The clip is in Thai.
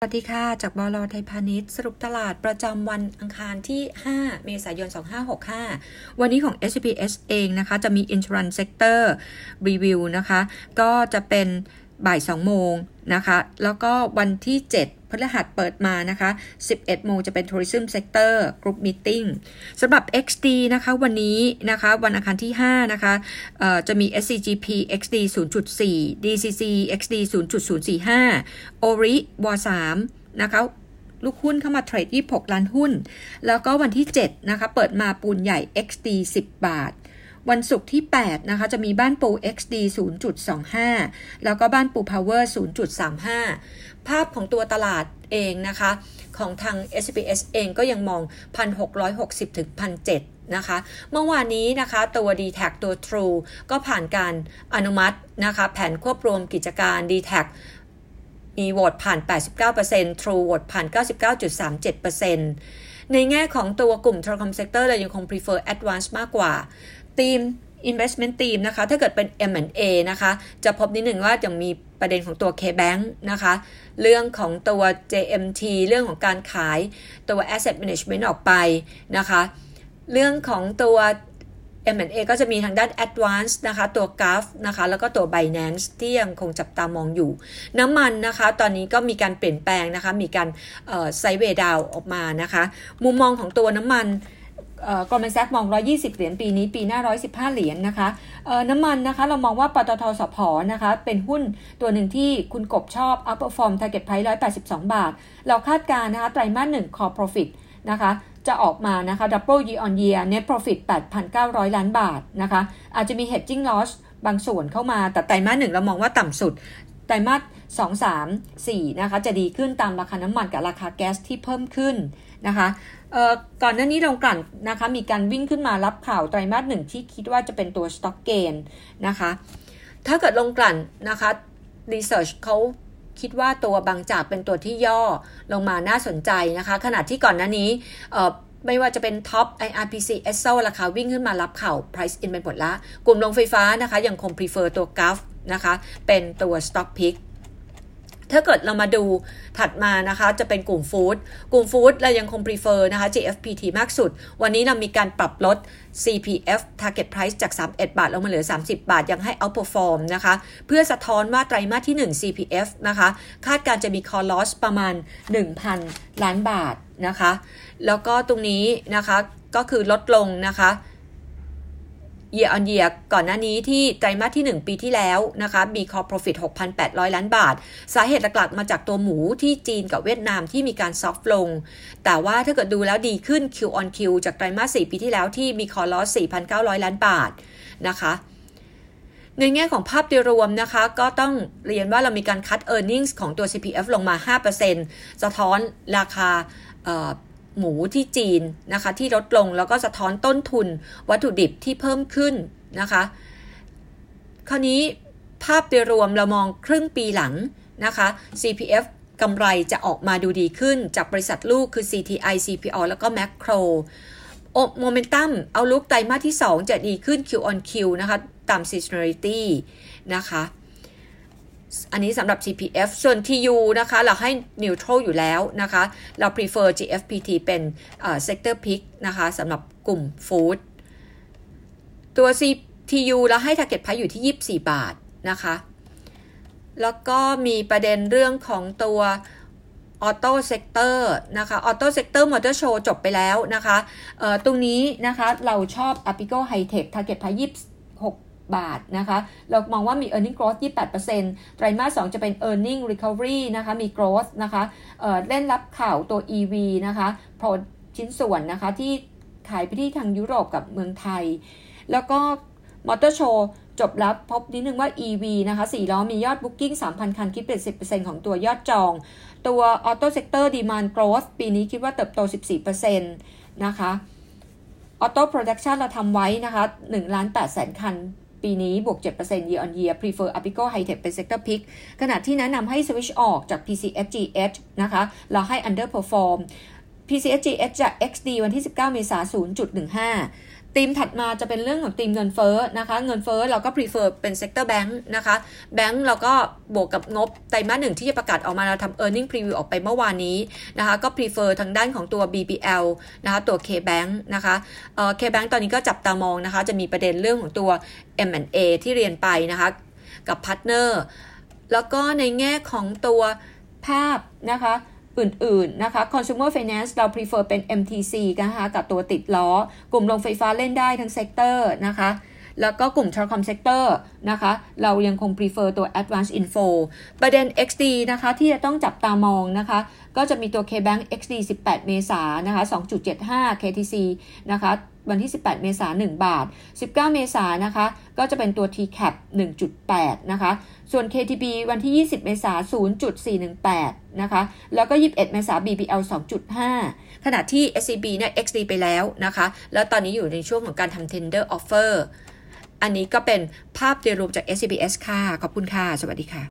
สวัสดีค่ะ จากบลไทยพาณิชย์สรุปตลาดประจำวันอังคารที่ 5 เมษายน 2565 วันนี้ของ SPS เองนะคะ จะมี Insurance Sector Review นะคะ ก็จะเป็น บ่าย2โมงนะคะ แล้วก็วันที่ 7พฤหัสเปิดมานะคะ 11 โมงจะเป็น Tourism Sector Group Meeting สำหรับ XD นะคะวันนี้นะคะวันอังคารที่ 5 นะคะจะมี SCGP XD 0.4 DCC XD 0.045 ORI ว3นะคะลูกหุ้นเข้ามาเทรด 26 ล้านหุ้น แล้วก็วันที่ 7 นะคะ เปิดมาปูนใหญ่ XD 10 บาท วันศุกร์ที่ 8 นะคะ จะมีบ้านปู XD 0.25 แล้วก็บ้านปู Power 0.35 ภาพของตัวตลาดเองนะคะ ของทาง SPS เองก็ยังมอง 1,660 ถึง 1,700 นะคะ เมื่อวานนี้นะคะตัว d t แทตัว True ก็ผ่านการอนุมัตินะคะ แผนควบรวมกิจการ d t แทมีโหวตผ่าน 89% True โหวตผ่าน 99.37%ในแง่ของตัวกลุ่ม Telecom Sector เรายังคง prefer Advance มากกว่า ทีม investment team นะคะ ถ้าเกิดเป็น M&A นะคะ จะพบนิดหนึ่งว่ายังมีประเด็นของตัว K-Bank นะคะ เรื่องของตัว JMT เรื่องของการขายตัว asset management ออกไปนะคะ เรื่องของตัว M&A ก็จะมีทางด้าน Advance นะคะ ตัว g a f นะคะ แล้วก็ตัว Binance ที่ยังคงจับตามองอยู่ น้ำมันนะคะ ตอนนี้ก็มีการเปลี่ยนแปลงนะคะ มีการไซเวดาวออกมานะคะ มุมมองของตัวน้ำมัน กรมแซกมอง 120 เหรียญปีนี้ปีหน้า 115 เหรียญนนะคะน้ำมันนะคะเรามองว่าปตทสพนะคะเป็นหุ้นตัวหนึ่งที่คุณกบชอบ outperform target price 182 บาท เราคาดการนะคะไตรมาสหนึ่ง core profit นะคะจะออกมานะคะ double year on year net profit 8,900 ล้านบาทนะคะอาจจะมี hedging loss บางส่วนเข้ามาแต่ไตรมาสหนึ่งเรามองว่าต่ำสุดไตรมาส2 3 4นะคะจะดีขึ้นตามราคาน้ำมันกับราคาแก๊สที่เพิ่มขึ้น นะคะก่อนหน้านี้ลงกลั่นนะคะมีการวิ่งขึ้นมารับข่าวไตรมาสหนึ่งที่คิดว่าจะเป็นตัวสต็อกเกนนะคะถ้าเกิดโรงกลั่นนะคะ research เขาคิดว่าตัวบางจากเป็นตัวที่ย่อลงมาน่าสนใจนะคะ ขณะที่ก่อนหน้านี้ไม่ว่าจะเป็น TOP IRPC ESSO ราคาวิ่งขึ้นมารับข่าว price in เป็นผลละ กลุ่มโรงไฟฟ้านะคะยังคง prefer ตัว GULF นะคะ เป็นตัว stock pick ถ้าเกิดเรามาดูถัดมานะคะจะเป็นกลุ่ม food กลุ่ม food เรายังคง prefer นะคะ GFPT มากสุด วันนี้เรามีการปรับลด CPF target price จาก 31 บาทลงมาเหลือ 30 บาท ยังให้ outperform นะคะ เพื่อสะท้อนว่าไตรมาสที่ 1 CPF นะคะ คาดการจะมี call loss ประมาณ 1,000 ล้านบาทนะคะ แล้วก็ตรงนี้นะคะก็คือลดลงนะคะ year on year ก่อนหน้านี้ที่ไตรมาสที่ 1 ปีที่แล้วนะคะมี core profit 6,800 ล้านบาท สาเหตุหลักๆมาจากตัวหมูที่จีนกับเวียดนามที่มีการซอฟลง แต่ว่าถ้าเกิดดูแล้วดีขึ้น Q on Q จากไตรมาส 4 ปีที่แล้วที่มี core loss 4,900 ล้านบาทนะคะในแง่ของภาพโดยรวมนะคะ ก็ต้องเรียนว่าเรามีการคัด e a r n i n g ของตัว CPF ลงมา 5%สะท้อนราคา หมูที่จีนนะคะที่ลดลงแล้วก็สะท้อนต้นทุนวัตถุดิบที่เพิ่มขึ้นนะคะ คราวนี้ภาพโดยรวมเรามองครึ่งปีหลังนะคะ CPF กำไรจะออกมาดูดีขึ้นจากบริษัทลูกคือ CTI CPO แล้วก็ Macro โมเมนตัมเอาลุกไตรมาสที่ 2 จะดีขึ้น Q on Q นะคะ ตาม seasonality นะคะ อันนี้สำหรับ GPF ส่วน TU นะคะเราให้ neutral อยู่แล้วนะคะเรา prefer GFPT เป็น sector pick นะคะสำหรับกลุ่ม food ตัว CTU เราให้ target price อยู่ที่ 24 บาทนะคะแล้วก็มีประเด็นเรื่องของตัว auto sector นะคะ auto sector Motor Show จบไปแล้วนะคะตรงนี้นะคะเราชอบ AAPICO Hitech Target Price 26 บาทนะคะ เรามองว่ามี e a r n i n g growth 28%ไตรมาส 2 จะเป็น e a r n i n g recovery นะคะ มี growth นะคะเล่นรับข่าวตัว EV นะคะโปรชิ้นส่วนนะคะที่ขายไปที่ทางยุโรปกับเมืองไทย แล้วก็ Motor Show จบแล้วพบนิดนึงว่า EV นะคะ4ล้อมียอด Booking 3,000 คัน คิดเป็น 10%ของตัวยอดจอง ตัว auto sector demand growth ปีนี้คิดว่าเติบโต 14%นะคะ auto production เราทำไว้นะคะ1ล้าน8แสนคัน ปีนี้บวก 7% year on year prefer AAPICO Hitech เป็น sector pick ขณะที่แนะนำให้ switch ออกจาก PCSGH นะคะแล้วให้ underperform PCSGH จาก XD วันที่ 19 เมษายน0.15ธีมถัดมาจะเป็นเรื่องของธีมเงินเฟ้อนะคะ เงินเฟ้อเราก็ prefer เป็น sector bank นะคะ แบงก์เราก็บวกกับงบไตรมาสหนึ่งที่จะประกาศออกมาเราทำ earning preview ออกไปเมื่อวานนี้นะคะ ก็ prefer ทางด้านของตัว BBL นะคะตัว K-Bank นะคะเอ่อ K-Bank ตอนนี้ก็จับตามองนะคะ จะมีประเด็นเรื่องของตัว M&A ที่เรียนไปนะคะ กับ partner แล้วก็ในแง่ของตัวภาพนะคะ อื่นๆนะคะ consumer finance เรา prefer เป็น MTC นะคะกับตัวติดล้อ กลุ่มโรงไฟฟ้าเล่นได้ทั้ง sector นะคะแล้วก็กลุ่ม telecom sector นะคะ เรายังคง prefer ตัว advanced info ประเด็น XD นะคะ ที่จะต้องจับตามองนะคะ ก็จะมีตัว KBank XD 18 เมษานะคะ 2.75 KTC นะคะ วันที่ 18 เมษายน1บาท 19 เมษายนนะคะ ก็จะเป็นตัว TCAP 1.8 นะคะ ส่วน KTB วันที่ 20 เมษายน0.418 นะคะ แล้วก็ 21 เมษายน BBL 2.5 ขณะที่ SCB เนี่ย XD ไปแล้วนะคะ แล้วตอนนี้อยู่ในช่วงของการทำ tender offer อันนี้ก็เป็นภาพโดยรวมจาก SBS ค่ะ ขอบคุณค่ะ สวัสดีค่ะ